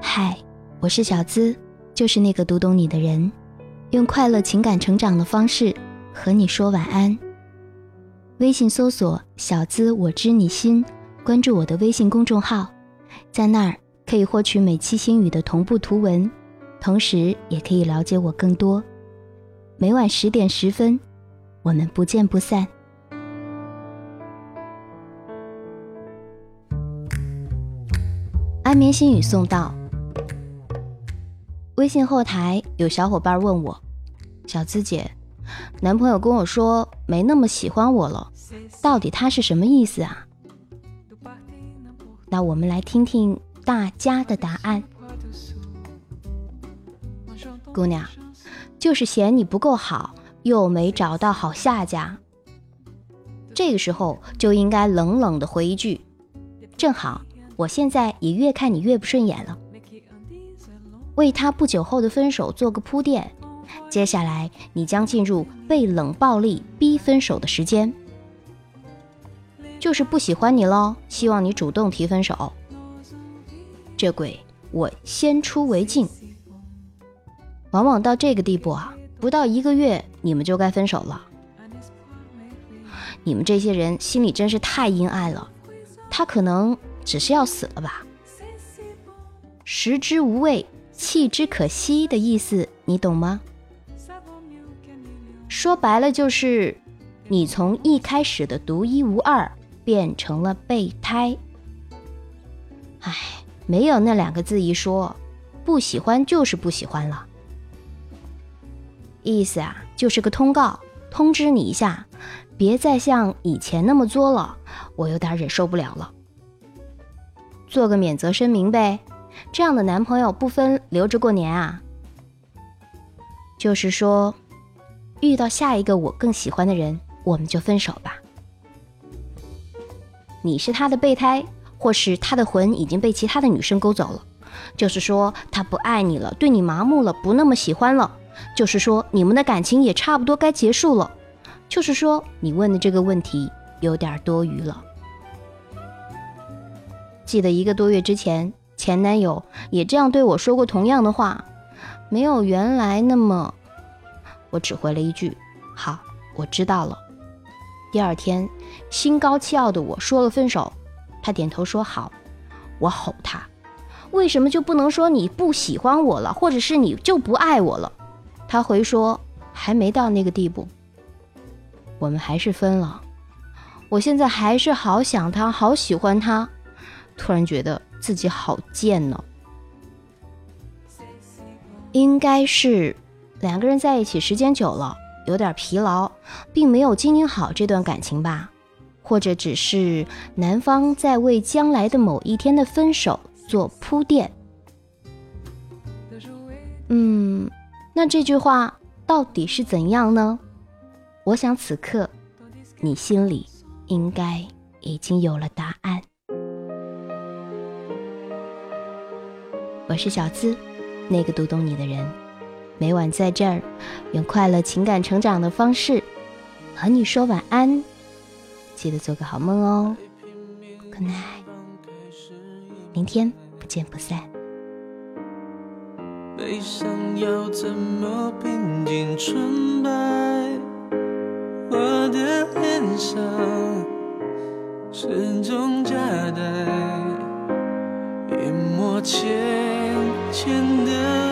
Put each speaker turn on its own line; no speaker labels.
嗨，我是小资，就是那个读懂你的人，用快乐情感成长的方式和你说晚安。微信搜索“小资我知你心”，关注我的微信公众号，在那儿可以获取每期心语的同步图文，同时也可以了解我更多。每晚十点十分，我们不见不散。安眠心语送到。微信后台有小伙伴问我：“小资姐，男朋友跟我说没那么喜欢我了，到底他是什么意思啊？”那我们来听听大家的答案。姑娘，就是嫌你不够好，又没找到好下家。这个时候就应该冷冷的回一句：“正好。”我现在也越看你越不顺眼了，为他不久后的分手做个铺垫。接下来你将进入被冷暴力逼分手的时间，就是不喜欢你喽，希望你主动提分手。这鬼，我先出为敬。往往到这个地步啊，不到一个月你们就该分手了。你们这些人心里真是太阴暗了，他可能。只是要死了吧？食之无味，弃之可惜的意思，你懂吗？说白了就是，你从一开始的独一无二变成了备胎。唉，没有那两个字一说，不喜欢就是不喜欢了。意思啊，就是个通告，通知你一下，别再像以前那么作了，我有点忍受不了了。做个免责声明呗，这样的男朋友不分留着过年啊。就是说，遇到下一个我更喜欢的人，我们就分手吧。你是他的备胎，或是他的魂已经被其他的女生勾走了。就是说，他不爱你了，对你麻木了，不那么喜欢了。就是说，你们的感情也差不多该结束了。就是说，你问的这个问题有点多余了。记得一个多月之前，前男友也这样对我说过同样的话，没有原来那么……我只回了一句：“好，我知道了。”第二天，心高气傲的我说了分手，他点头说好。我吼他：“为什么就不能说你不喜欢我了，或者是你就不爱我了？”他回说：“还没到那个地步。”我们还是分了。我现在还是好想他，好喜欢他。突然觉得自己好贱呢，应该是两个人在一起时间久了，有点疲劳，并没有经营好这段感情吧，或者只是男方在为将来的某一天的分手做铺垫。嗯，那这句话到底是怎样呢？我想此刻你心里应该已经有了答案。我是小资，那个读懂你的人，每晚在这儿用快乐情感成长的方式和你说晚安，记得做个好梦哦，Good night，明天不见不散。悲伤要怎么平静纯白？我的脸上始终夹带一抹浅。浅的